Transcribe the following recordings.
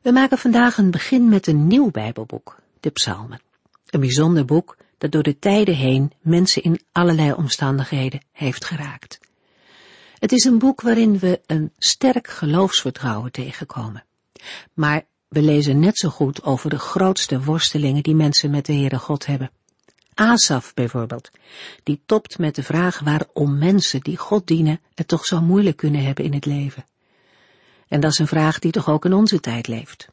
We maken vandaag een begin met een nieuw Bijbelboek, de Psalmen. Een bijzonder boek dat door de tijden heen mensen in allerlei omstandigheden heeft geraakt. Het is een boek waarin we een sterk geloofsvertrouwen tegenkomen. Maar we lezen net zo goed over de grootste worstelingen die mensen met de Heere God hebben. Asaf bijvoorbeeld, die topt met de vraag waarom mensen die God dienen het toch zo moeilijk kunnen hebben in het leven. En dat is een vraag die toch ook in onze tijd leeft.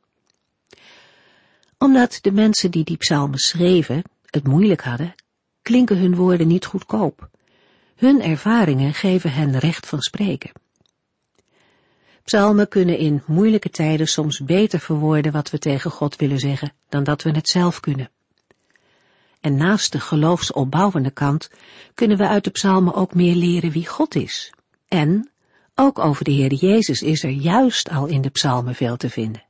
Omdat de mensen die die psalmen schreven het moeilijk hadden, klinken hun woorden niet goedkoop. Hun ervaringen geven hen recht van spreken. Psalmen kunnen in moeilijke tijden soms beter verwoorden wat we tegen God willen zeggen dan dat we het zelf kunnen. En naast de geloofsopbouwende kant kunnen we uit de psalmen ook meer leren wie God is. En ook over de Heer Jezus is er juist al in de psalmen veel te vinden.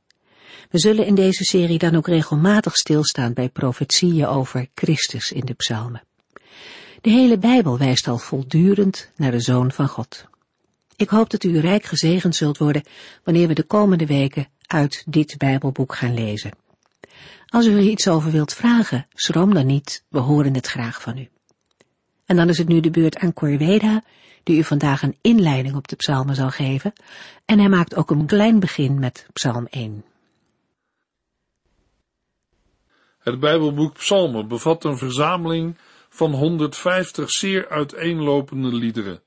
We zullen in deze serie dan ook regelmatig stilstaan bij profetieën over Christus in de psalmen. De hele Bijbel wijst al voortdurend naar de Zoon van God. Ik hoop dat u rijk gezegend zult worden wanneer we de komende weken uit dit Bijbelboek gaan lezen. Als u er iets over wilt vragen, schroom dan niet, we horen het graag van u. En dan is het nu de beurt aan Corveda, die u vandaag een inleiding op de psalmen zal geven, en hij maakt ook een klein begin met psalm 1. Het Bijbelboek Psalmen bevat een verzameling van 150 zeer uiteenlopende liederen,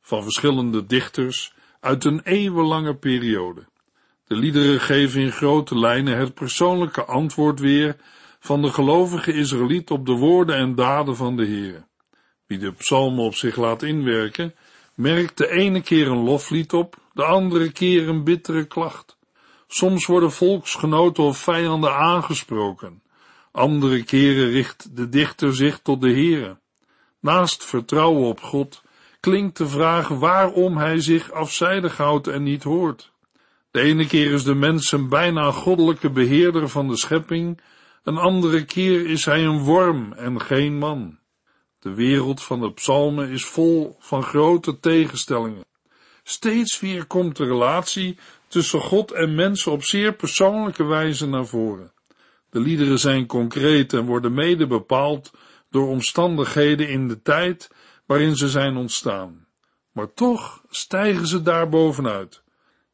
van verschillende dichters uit een eeuwenlange periode. De liederen geven in grote lijnen het persoonlijke antwoord weer van de gelovige Israëliet op de woorden en daden van de Heer. Wie de psalmen op zich laat inwerken, merkt de ene keer een loflied op, de andere keer een bittere klacht. Soms worden volksgenoten of vijanden aangesproken, andere keren richt de dichter zich tot de Heere. Naast vertrouwen op God klinkt de vraag waarom hij zich afzijdig houdt en niet hoort. De ene keer is de mens een bijna goddelijke beheerder van de schepping, een andere keer is hij een worm en geen man. De wereld van de psalmen is vol van grote tegenstellingen. Steeds weer komt de relatie tussen God en mensen op zeer persoonlijke wijze naar voren. De liederen zijn concreet en worden mede bepaald door omstandigheden in de tijd waarin ze zijn ontstaan. Maar toch stijgen ze daar bovenuit.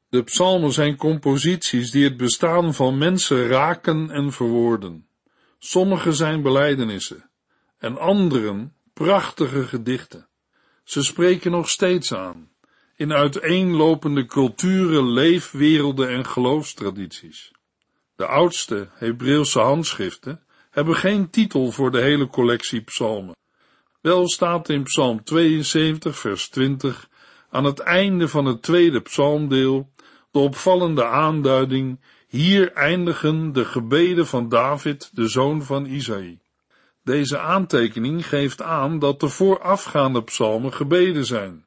De psalmen zijn composities die het bestaan van mensen raken en verwoorden. Sommige zijn belijdenissen en anderen prachtige gedichten. Ze spreken nog steeds aan, in uiteenlopende culturen, leefwerelden en geloofstradities. De oudste Hebreeuwse handschriften hebben geen titel voor de hele collectie psalmen. Wel staat in Psalm 72, vers 20, aan het einde van het tweede psalmdeel, de opvallende aanduiding, hier eindigen de gebeden van David, de zoon van Isaïe. Deze aantekening geeft aan dat de voorafgaande psalmen gebeden zijn.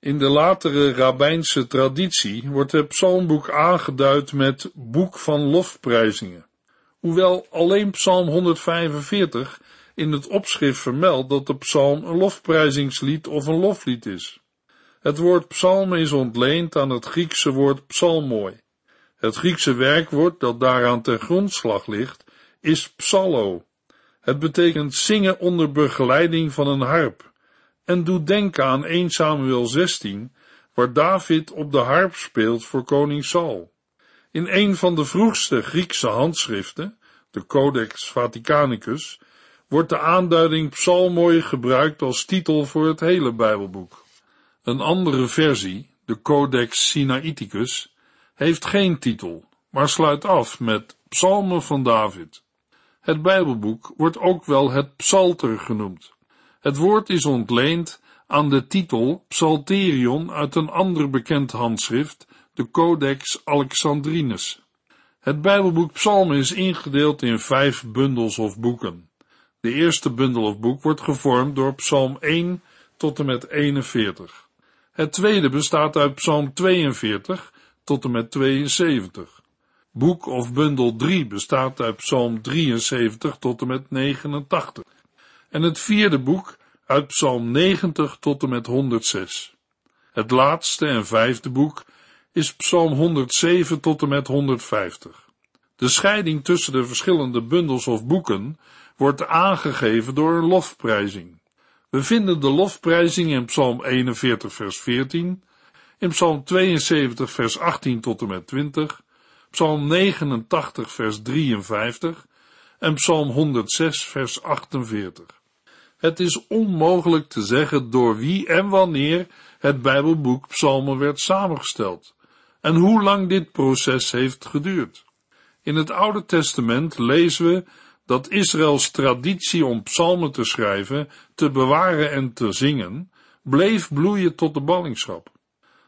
In de latere rabbijnse traditie wordt het psalmboek aangeduid met boek van lofprijzingen. Hoewel alleen psalm 145 in het opschrift vermeldt dat de psalm een lofprijzingslied of een loflied is. Het woord psalm is ontleend aan het Griekse woord psalmoi. Het Griekse werkwoord dat daaraan ten grondslag ligt is psallo. Het betekent zingen onder begeleiding van een harp en doet denken aan 1 Samuel 16, waar David op de harp speelt voor koning Saul. In een van de vroegste Griekse handschriften, de Codex Vaticanicus, wordt de aanduiding psalmooi gebruikt als titel voor het hele Bijbelboek. Een andere versie, de Codex Sinaiticus, heeft geen titel, maar sluit af met Psalmen van David. Het Bijbelboek wordt ook wel het Psalter genoemd. Het woord is ontleend aan de titel Psalterion uit een ander bekend handschrift, de Codex Alexandrinus. Het Bijbelboek Psalmen is ingedeeld in vijf bundels of boeken. De eerste bundel of boek wordt gevormd door Psalm 1 tot en met 41. Het tweede bestaat uit Psalm 42 tot en met 72. Boek of bundel 3 bestaat uit Psalm 73 tot en met 89. En het vierde boek uit Psalm 90 tot en met 106. Het laatste en vijfde boek is Psalm 107 tot en met 150. De scheiding tussen de verschillende bundels of boeken wordt aangegeven door een lofprijzing. We vinden de lofprijzing in Psalm 41 vers 14, in Psalm 72 vers 18 tot en met 20, Psalm 89 vers 53 en Psalm 106 vers 48. Het is onmogelijk te zeggen door wie en wanneer het Bijbelboek Psalmen werd samengesteld en hoe lang dit proces heeft geduurd. In het Oude Testament lezen we dat Israëls traditie om psalmen te schrijven, te bewaren en te zingen, bleef bloeien tot de ballingschap.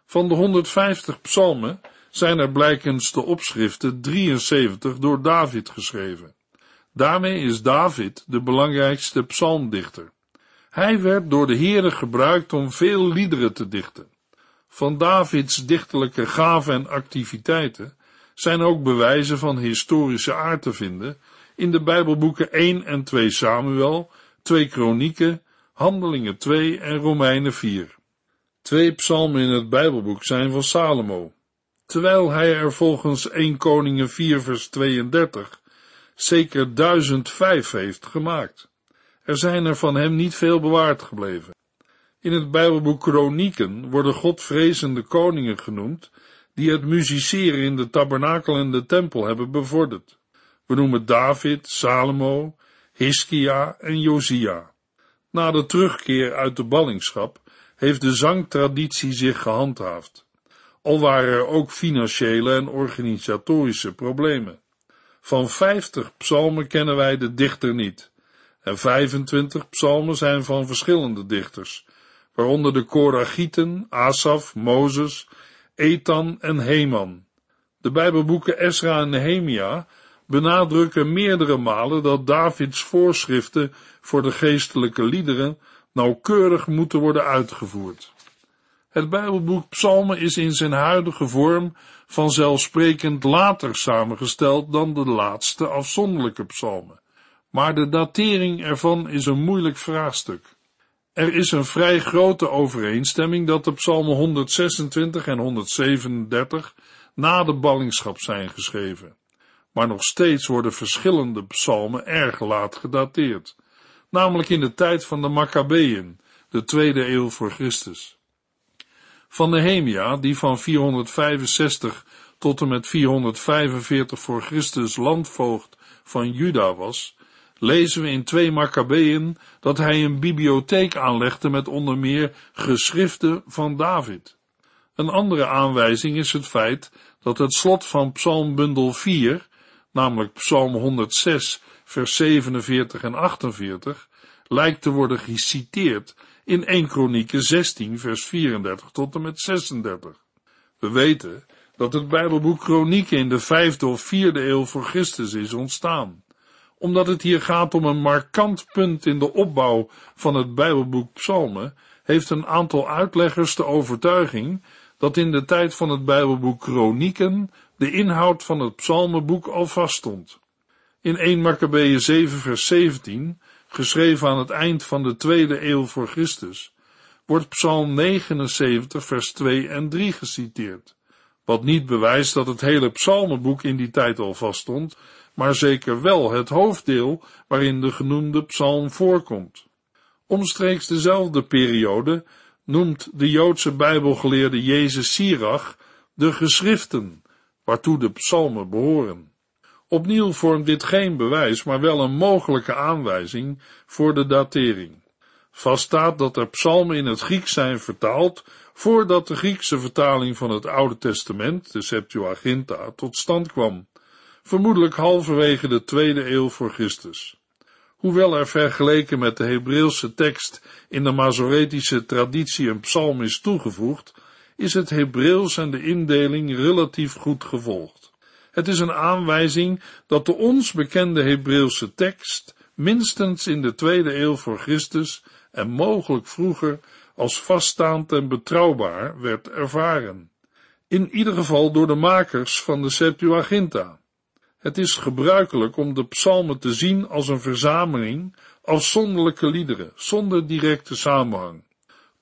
Van de 150 psalmen zijn er blijkens de opschriften 73 door David geschreven. Daarmee is David de belangrijkste psalmdichter. Hij werd door de Heere gebruikt om veel liederen te dichten. Van Davids dichterlijke gaven en activiteiten zijn ook bewijzen van historische aard te vinden in de Bijbelboeken 1 en 2 Samuel, 2 Kronieken, Handelingen 2 en Romeinen 4. Twee psalmen in het Bijbelboek zijn van Salomo, terwijl hij er volgens 1 Koningen 4 vers 32 zeker 1005 heeft gemaakt. Er zijn er van hem niet veel bewaard gebleven. In het Bijbelboek Kronieken worden godvrezende koningen genoemd, die het musiceren in de tabernakel en de tempel hebben bevorderd. We noemen David, Salomo, Hiskia en Josia. Na de terugkeer uit de ballingschap heeft de zangtraditie zich gehandhaafd, al waren er ook financiële en organisatorische problemen. Van vijftig psalmen kennen wij de dichter niet, en 25 psalmen zijn van verschillende dichters, waaronder de Koragieten, Asaf, Mozes, Ethan en Heman. De Bijbelboeken Esra en Nehemia benadrukken meerdere malen dat Davids voorschriften voor de geestelijke liederen nauwkeurig moeten worden uitgevoerd. Het Bijbelboek Psalmen is in zijn huidige vorm vanzelfsprekend later samengesteld dan de laatste afzonderlijke psalmen, maar de datering ervan is een moeilijk vraagstuk. Er is een vrij grote overeenstemming dat de psalmen 126 en 137 na de ballingschap zijn geschreven maar nog steeds worden verschillende psalmen erg laat gedateerd, namelijk in de tijd van de Maccabeeën, de tweede eeuw voor Christus. Van Nehemia, die van 465 tot en met 445 voor Christus landvoogd van Juda was, lezen we in twee Maccabeeën dat hij een bibliotheek aanlegde met onder meer geschriften van David. Een andere aanwijzing is het feit dat het slot van Psalmbundel 4 namelijk Psalm 106, vers 47 en 48, lijkt te worden geciteerd in 1 Kronieken 16, vers 34 tot en met 36. We weten dat het Bijbelboek Kronieken in de vijfde of vierde eeuw voor Christus is ontstaan, omdat het hier gaat om een markant punt in de opbouw van het Bijbelboek Psalmen, heeft een aantal uitleggers de overtuiging dat in de tijd van het Bijbelboek Kronieken de inhoud van het psalmenboek al vaststond. In 1 Maccabeeën 7 vers 17, geschreven aan het eind van de tweede eeuw voor Christus, wordt psalm 79 vers 2 en 3 geciteerd, wat niet bewijst dat het hele psalmenboek in die tijd al vaststond, maar zeker wel het hoofddeel waarin de genoemde psalm voorkomt. Omstreeks dezelfde periode noemt de Joodse Bijbelgeleerde Jezus Sirach de geschriften, waartoe de psalmen behoren. Opnieuw vormt dit geen bewijs, maar wel een mogelijke aanwijzing voor de datering. Vaststaat dat er psalmen in het Grieks zijn vertaald voordat de Griekse vertaling van het Oude Testament, de Septuaginta, tot stand kwam, vermoedelijk halverwege de tweede eeuw voor Christus. Hoewel er vergeleken met de Hebreeuwse tekst in de Masoretische traditie een psalm is toegevoegd, is het Hebreeuws en de indeling relatief goed gevolgd. Het is een aanwijzing dat de ons bekende Hebreeuwse tekst minstens in de tweede eeuw voor Christus en mogelijk vroeger als vaststaand en betrouwbaar werd ervaren. In ieder geval door de makers van de Septuaginta. Het is gebruikelijk om de psalmen te zien als een verzameling afzonderlijke liederen, zonder directe samenhang.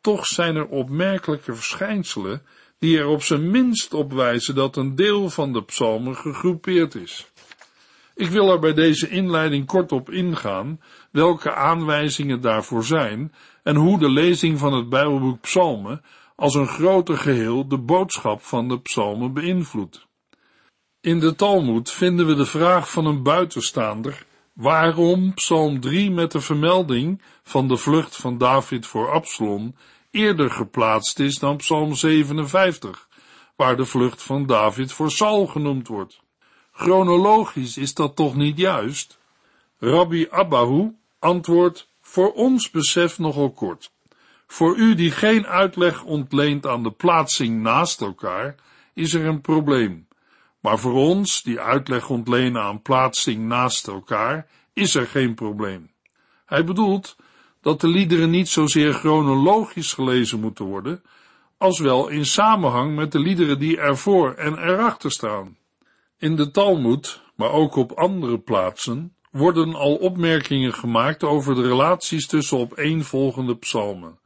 Toch zijn er opmerkelijke verschijnselen die er op zijn minst op wijzen dat een deel van de psalmen gegroepeerd is. Ik wil er bij deze inleiding kort op ingaan welke aanwijzingen daarvoor zijn en hoe de lezing van het Bijbelboek Psalmen als een groter geheel de boodschap van de psalmen beïnvloedt. In de Talmud vinden we de vraag van een buitenstaander waarom Psalm 3 met de vermelding van de vlucht van David voor Absalom eerder geplaatst is dan Psalm 57, waar de vlucht van David voor Saul genoemd wordt. Chronologisch is dat toch niet juist? Rabbi Abbahu antwoordt voor ons besef nogal kort. Voor u die geen uitleg ontleent aan de plaatsing naast elkaar, is er een probleem. Maar voor ons, die uitleg ontlenen aan plaatsing naast elkaar, is er geen probleem. Hij bedoelt dat de liederen niet zozeer chronologisch gelezen moeten worden, als wel in samenhang met de liederen die ervoor en erachter staan. In de Talmud, maar ook op andere plaatsen, worden al opmerkingen gemaakt over de relaties tussen opeenvolgende psalmen.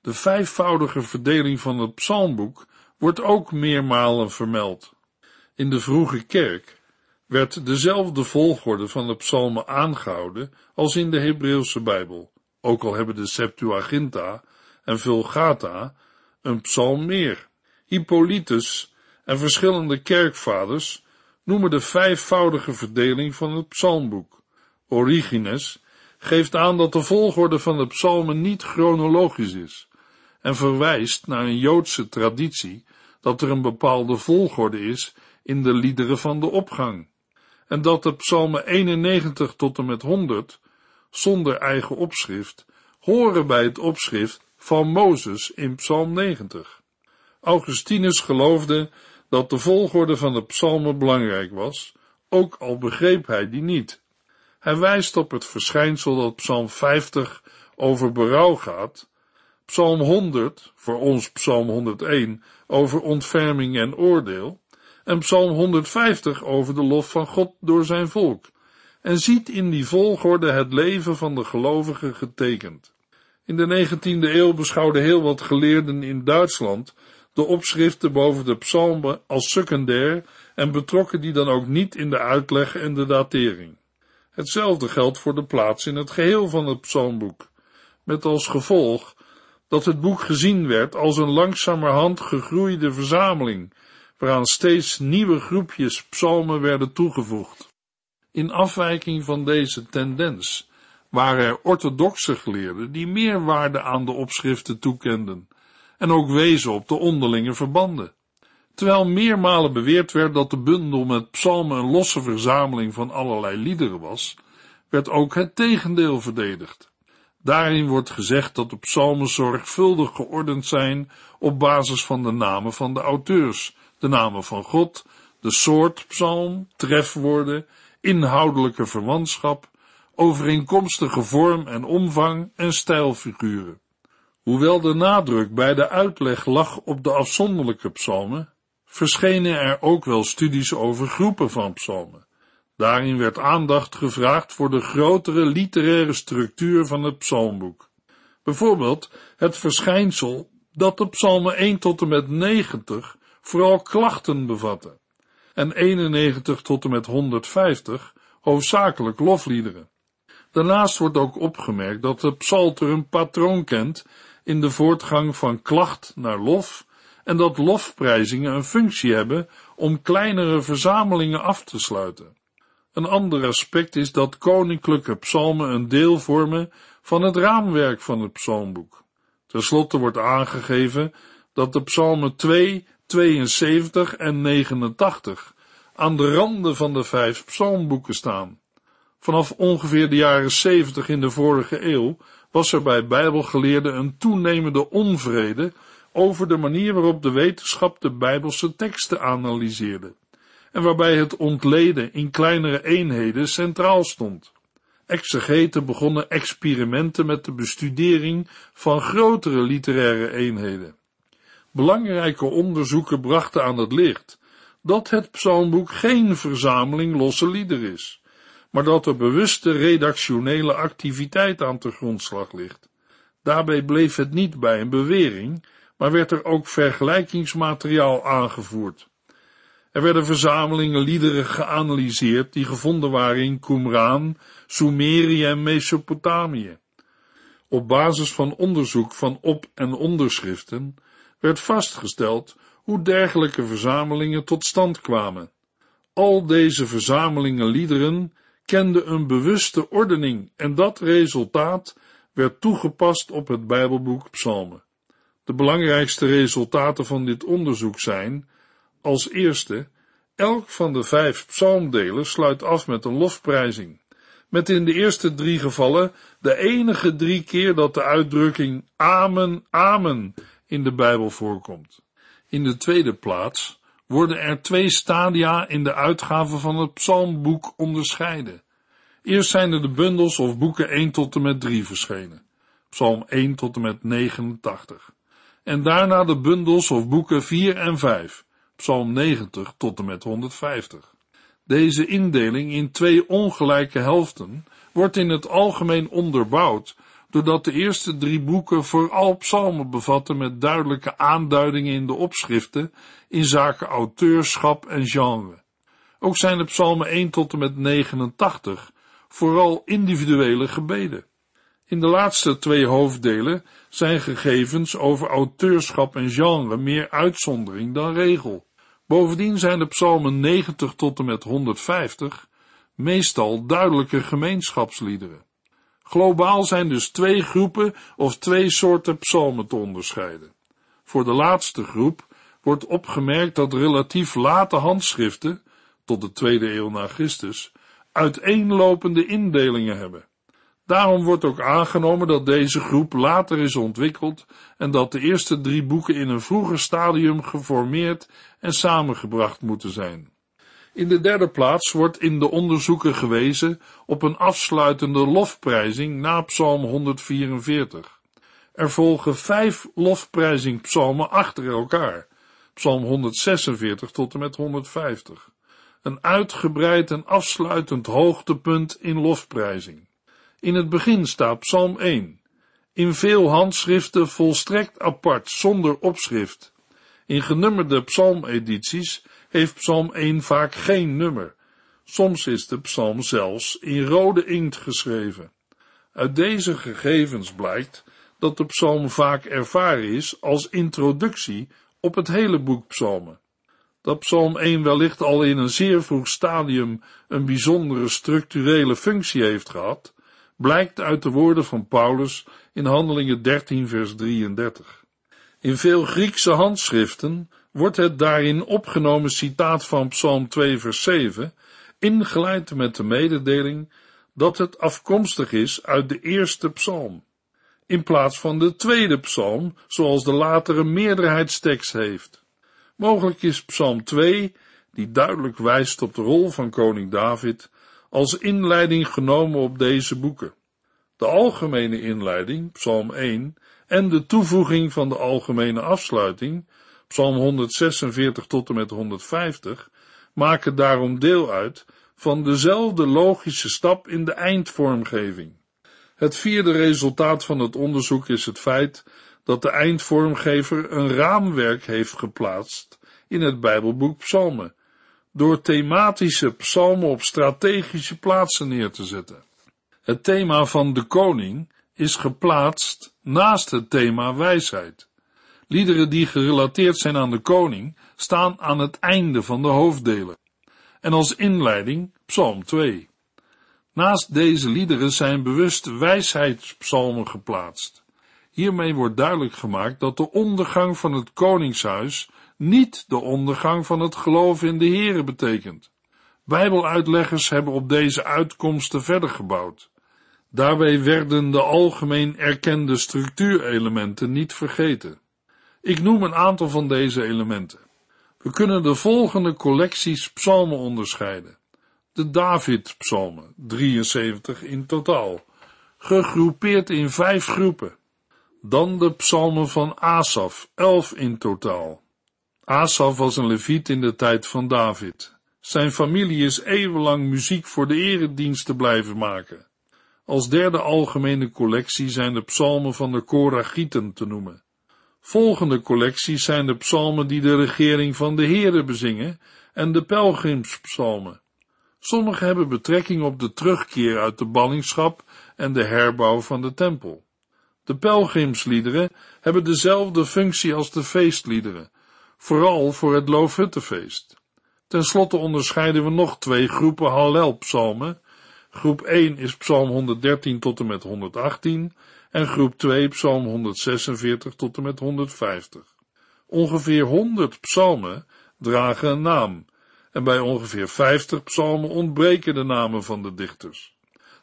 De vijfvoudige verdeling van het psalmboek wordt ook meermalen vermeld. In de vroege kerk werd dezelfde volgorde van de psalmen aangehouden als in de Hebreeuwse Bijbel, ook al hebben de Septuaginta en Vulgata een psalm meer. Hippolytus en verschillende kerkvaders noemen de vijfvoudige verdeling van het psalmboek. Origenes geeft aan dat de volgorde van de psalmen niet chronologisch is en verwijst naar een Joodse traditie dat er een bepaalde volgorde is in de liederen van de opgang en dat de psalmen 91 tot en met 100 zonder eigen opschrift horen bij het opschrift van Mozes in psalm 90. Augustinus geloofde dat de volgorde van de psalmen belangrijk was, ook al begreep hij die niet. Hij wijst op het verschijnsel dat Psalm 50 over berouw gaat, Psalm 100, voor ons Psalm 101, over ontferming en oordeel, en Psalm 150 over de lof van God door zijn volk, en ziet in die volgorde het leven van de gelovigen getekend. In de 19e eeuw beschouwden heel wat geleerden in Duitsland de opschriften boven de psalmen als secundair en betrokken die dan ook niet in de uitleg en de datering. Hetzelfde geldt voor de plaats in het geheel van het psalmboek, met als gevolg dat het boek gezien werd als een langzamerhand gegroeide verzameling, waaraan steeds nieuwe groepjes psalmen werden toegevoegd. In afwijking van deze tendens waren er orthodoxe geleerden die meer waarde aan de opschriften toekenden en ook wezen op de onderlinge verbanden. Terwijl meermalen beweerd werd dat de bundel met psalmen een losse verzameling van allerlei liederen was, werd ook het tegendeel verdedigd. Daarin wordt gezegd dat de psalmen zorgvuldig geordend zijn op basis van de namen van de auteurs, de namen van God, de soort psalm, trefwoorden, inhoudelijke verwantschap, overeenkomstige vorm en omvang en stijlfiguren. Hoewel de nadruk bij de uitleg lag op de afzonderlijke psalmen, verschenen er ook wel studies over groepen van psalmen. Daarin werd aandacht gevraagd voor de grotere literaire structuur van het psalmboek. Bijvoorbeeld het verschijnsel dat de psalmen 1 tot en met 90 vooral klachten bevatten en 91 tot en met 150 hoofdzakelijk lofliederen. Daarnaast wordt ook opgemerkt dat de psalter een patroon kent in de voortgang van klacht naar lof en dat lofprijzingen een functie hebben om kleinere verzamelingen af te sluiten. Een ander aspect is dat koninklijke psalmen een deel vormen van het raamwerk van het psalmboek. Ten slotte wordt aangegeven dat de psalmen 2, 72 en 89 aan de randen van de vijf psalmboeken staan. Vanaf ongeveer de jaren 70 in de vorige eeuw was er bij bijbelgeleerden een toenemende onvrede over de manier waarop de wetenschap de bijbelse teksten analyseerde en waarbij het ontleden in kleinere eenheden centraal stond. Exegeten begonnen experimenten met de bestudering van grotere literaire eenheden. Belangrijke onderzoeken brachten aan het licht dat het psalmboek geen verzameling losse liederen is, maar dat er bewuste redactionele activiteit aan te grondslag ligt. Daarbij bleef het niet bij een bewering, maar werd er ook vergelijkingsmateriaal aangevoerd. Er werden verzamelingen liederen geanalyseerd die gevonden waren in Qumran, Sumerië en Mesopotamië. Op basis van onderzoek van op- en onderschriften werd vastgesteld hoe dergelijke verzamelingen tot stand kwamen. Al deze verzamelingen liederen kenden een bewuste ordening en dat resultaat werd toegepast op het Bijbelboek Psalmen. De belangrijkste resultaten van dit onderzoek zijn, als eerste, elk van de vijf psalmdelen sluit af met een lofprijzing, met in de eerste drie gevallen de enige drie keer dat de uitdrukking Amen, Amen in de Bijbel voorkomt. In de tweede plaats worden er twee stadia in de uitgave van het psalmboek onderscheiden. Eerst zijn er de bundels of boeken 1 tot en met 3 verschenen, psalm 1 tot en met 89. En daarna de bundels of boeken 4 en 5, psalm 90 tot en met 150. Deze indeling in twee ongelijke helften wordt in het algemeen onderbouwd doordat de eerste drie boeken vooral psalmen bevatten met duidelijke aanduidingen in de opschriften in zaken auteurschap en genre. Ook zijn de psalmen 1 tot en met 89 vooral individuele gebeden. In de laatste twee hoofddelen zijn gegevens over auteurschap en genre meer uitzondering dan regel. Bovendien zijn de psalmen 90 tot en met 150 meestal duidelijke gemeenschapsliederen. Globaal zijn dus twee groepen of twee soorten psalmen te onderscheiden. Voor de laatste groep wordt opgemerkt dat relatief late handschriften, tot de tweede eeuw na Christus, uiteenlopende indelingen hebben. Daarom wordt ook aangenomen dat deze groep later is ontwikkeld en dat de eerste drie boeken in een vroeger stadium geformeerd en samengebracht moeten zijn. In de derde plaats wordt in de onderzoeken gewezen op een afsluitende lofprijzing na Psalm 144. Er volgen vijf lofprijzingpsalmen achter elkaar, Psalm 146 tot en met 150. Een uitgebreid en afsluitend hoogtepunt in lofprijzing. In het begin staat Psalm 1, in veel handschriften volstrekt apart, zonder opschrift. In genummerde psalmedities heeft Psalm 1 vaak geen nummer. Soms is de psalm zelfs in rode inkt geschreven. Uit deze gegevens blijkt dat de psalm vaak ervaren is als introductie op het hele boek psalmen. Dat psalm 1 wellicht al in een zeer vroeg stadium een bijzondere structurele functie heeft gehad, blijkt uit de woorden van Paulus in Handelingen 13 vers 33. In veel Griekse handschriften wordt het daarin opgenomen citaat van Psalm 2 vers 7 ingeleid met de mededeling dat het afkomstig is uit de eerste psalm, in plaats van de tweede psalm, zoals de latere meerderheidstekst heeft. Mogelijk is psalm 2, die duidelijk wijst op de rol van koning David, als inleiding genomen op deze boeken. De algemene inleiding, psalm 1, en de toevoeging van de algemene afsluiting, Psalm 146 tot en met 150, maken daarom deel uit van dezelfde logische stap in de eindvormgeving. Het vierde resultaat van het onderzoek is het feit dat de eindvormgever een raamwerk heeft geplaatst in het Bijbelboek Psalmen, door thematische psalmen op strategische plaatsen neer te zetten. Het thema van de koning is geplaatst naast het thema wijsheid. Liederen die gerelateerd zijn aan de koning staan aan het einde van de hoofddelen. En als inleiding Psalm 2. Naast deze liederen zijn bewust wijsheidspsalmen geplaatst. Hiermee wordt duidelijk gemaakt dat de ondergang van het koningshuis niet de ondergang van het geloof in de Here betekent. Bijbeluitleggers hebben op deze uitkomsten verder gebouwd. Daarbij werden de algemeen erkende structuurelementen niet vergeten. Ik noem een aantal van deze elementen. We kunnen de volgende collecties psalmen onderscheiden. De David-psalmen, 73 in totaal, gegroepeerd in vijf groepen. Dan de psalmen van Asaf, 11 in totaal. Asaf was een leviet in de tijd van David. Zijn familie is eeuwenlang muziek voor de erediensten blijven maken. Als derde algemene collectie zijn de psalmen van de Koragieten te noemen. Volgende collecties zijn de psalmen die de regering van de Heere bezingen en de pelgrimspsalmen. Sommige hebben betrekking op de terugkeer uit de ballingschap en de herbouw van de tempel. De pelgrimsliederen hebben dezelfde functie als de feestliederen, vooral voor het Loofhuttenfeest. Ten slotte onderscheiden we nog twee groepen Hallelpsalmen. Groep 1 is Psalm 113 tot en met 118 en groep 2 Psalm 146 tot en met 150. Ongeveer 100 psalmen dragen een naam en bij ongeveer 50 psalmen ontbreken de namen van de dichters.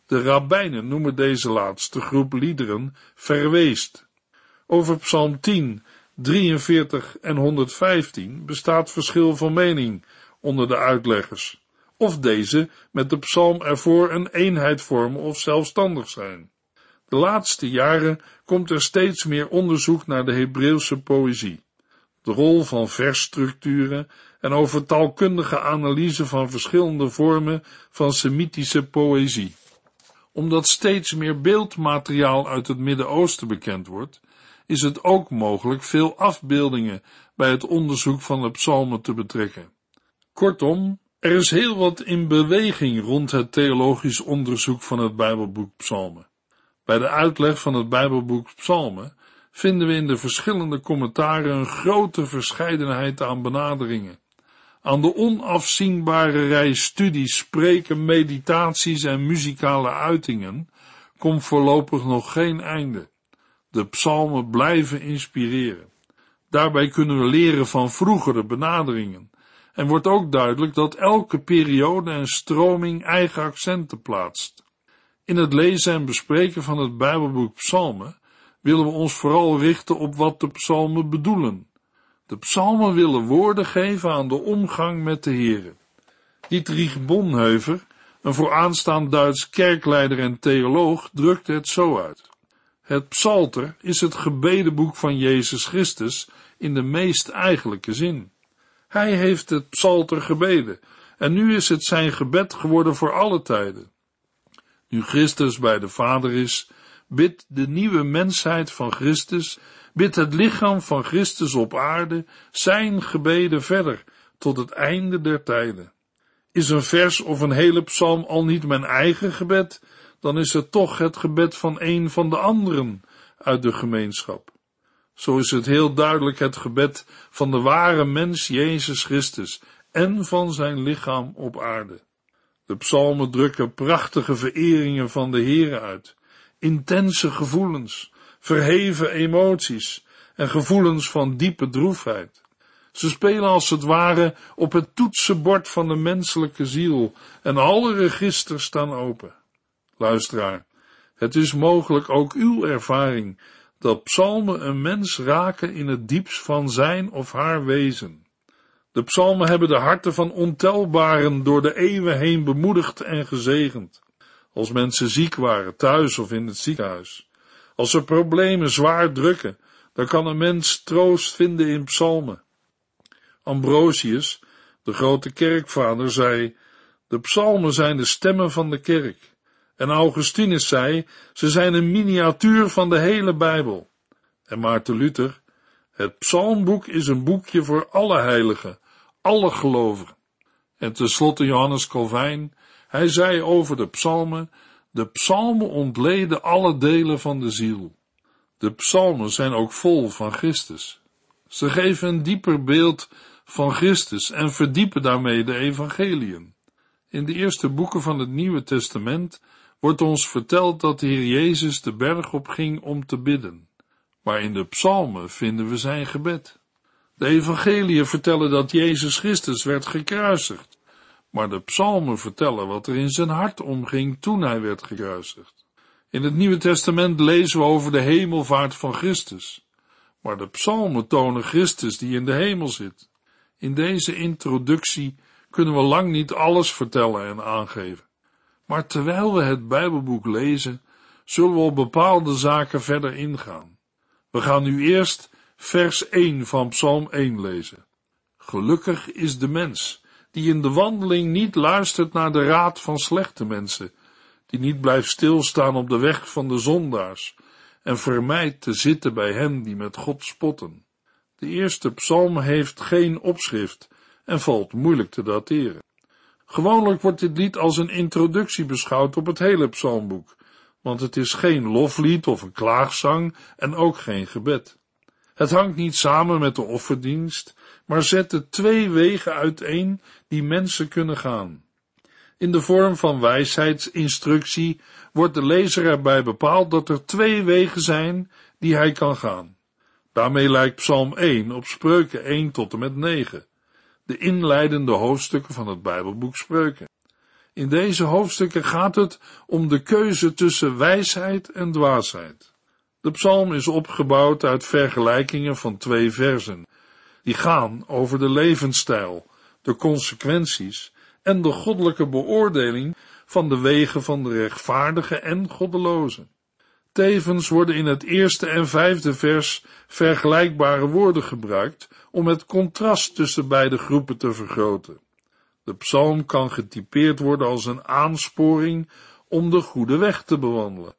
De rabbijnen noemen deze laatste groep liederen verweest. Over psalm 10, 43 en 115 bestaat verschil van mening onder de uitleggers, of deze met de psalm ervoor een eenheid vormen of zelfstandig zijn. De laatste jaren komt er steeds meer onderzoek naar de Hebreeuwse poëzie, de rol van versstructuren en over taalkundige analyse van verschillende vormen van Semitische poëzie. Omdat steeds meer beeldmateriaal uit het Midden-Oosten bekend wordt, is het ook mogelijk veel afbeeldingen bij het onderzoek van de psalmen te betrekken. Kortom, er is heel wat in beweging rond het theologisch onderzoek van het Bijbelboek Psalmen. Bij de uitleg van het Bijbelboek Psalmen vinden we in de verschillende commentaren een grote verscheidenheid aan benaderingen. Aan de onafzienbare rij studies, spreken, meditaties en muzikale uitingen komt voorlopig nog geen einde. De psalmen blijven inspireren. Daarbij kunnen we leren van vroegere benaderingen en wordt ook duidelijk dat elke periode en stroming eigen accenten plaatst. In het lezen en bespreken van het Bijbelboek Psalmen willen we ons vooral richten op wat de psalmen bedoelen. De psalmen willen woorden geven aan de omgang met de Here. Dietrich Bonhoeffer, een vooraanstaand Duits kerkleider en theoloog, drukte het zo uit. Het psalter is het gebedenboek van Jezus Christus in de meest eigenlijke zin. Hij heeft het psalter gebeden en nu is het zijn gebed geworden voor alle tijden. Nu Christus bij de Vader is, bidt de nieuwe mensheid van Christus, bidt het lichaam van Christus op aarde zijn gebeden verder tot het einde der tijden. Is een vers of een hele psalm al niet mijn eigen gebed, dan is het toch het gebed van een van de anderen uit de gemeenschap. Zo is het heel duidelijk het gebed van de ware mens Jezus Christus en van zijn lichaam op aarde. De psalmen drukken prachtige vereringen van de Heere uit, intense gevoelens, verheven emoties en gevoelens van diepe droefheid. Ze spelen als het ware op het toetsenbord van de menselijke ziel en alle registers staan open. Luisteraar, het is mogelijk ook uw ervaring dat psalmen een mens raken in het diepst van zijn of haar wezen. De psalmen hebben de harten van ontelbaren door de eeuwen heen bemoedigd en gezegend. Als mensen ziek waren, thuis of in het ziekenhuis. Als er problemen zwaar drukken, dan kan een mens troost vinden in psalmen. Ambrosius, de grote kerkvader, zei, de psalmen zijn de stemmen van de kerk. En Augustinus zei, ze zijn een miniatuur van de hele Bijbel. En Maarten Luther, het psalmboek is een boekje voor alle heiligen, alle gelovigen. En tenslotte Johannes Calvijn, hij zei over de psalmen, de psalmen ontleden alle delen van de ziel. De psalmen zijn ook vol van Christus. Ze geven een dieper beeld van Christus en verdiepen daarmee de evangeliën. In de eerste boeken van het Nieuwe Testament wordt ons verteld dat de Heer Jezus de berg op ging om te bidden. Maar in de psalmen vinden we zijn gebed. De evangeliën vertellen dat Jezus Christus werd gekruisigd, maar de psalmen vertellen wat er in zijn hart omging toen hij werd gekruisigd. In het Nieuwe Testament lezen we over de hemelvaart van Christus, maar de psalmen tonen Christus die in de hemel zit. In deze introductie kunnen we lang niet alles vertellen en aangeven. Maar terwijl we het Bijbelboek lezen, zullen we op bepaalde zaken verder ingaan. We gaan nu eerst vers 1 van Psalm 1 lezen. Gelukkig is de mens die in de wandeling niet luistert naar de raad van slechte mensen, die niet blijft stilstaan op de weg van de zondaars en vermijdt te zitten bij hen die met God spotten. De eerste psalm heeft geen opschrift en valt moeilijk te dateren. Gewoonlijk wordt dit lied als een introductie beschouwd op het hele psalmboek, want het is geen loflied of een klaagzang en ook geen gebed. Het hangt niet samen met de offerdienst, maar zet de twee wegen uiteen die mensen kunnen gaan. In de vorm van wijsheidsinstructie wordt de lezer erbij bepaald dat er twee wegen zijn die hij kan gaan. Daarmee lijkt Psalm 1 op Spreuken 1 tot en met 9, de inleidende hoofdstukken van het Bijbelboek Spreuken. In deze hoofdstukken gaat het om de keuze tussen wijsheid en dwaasheid. De psalm is opgebouwd uit vergelijkingen van twee versen, die gaan over de levensstijl, de consequenties en de goddelijke beoordeling van de wegen van de rechtvaardige en goddeloze. Tevens worden in het eerste en vijfde vers vergelijkbare woorden gebruikt om het contrast tussen beide groepen te vergroten. De psalm kan getypeerd worden als een aansporing om de goede weg te bewandelen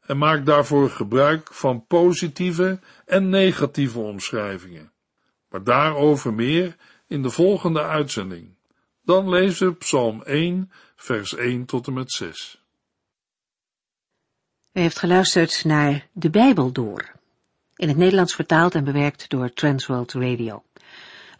en maakt daarvoor gebruik van positieve en negatieve omschrijvingen. Maar daarover meer in de volgende uitzending. Dan lezen we Psalm 1, vers 1 tot en met 6. U heeft geluisterd naar De Bijbel Door, in het Nederlands vertaald en bewerkt door Transworld Radio.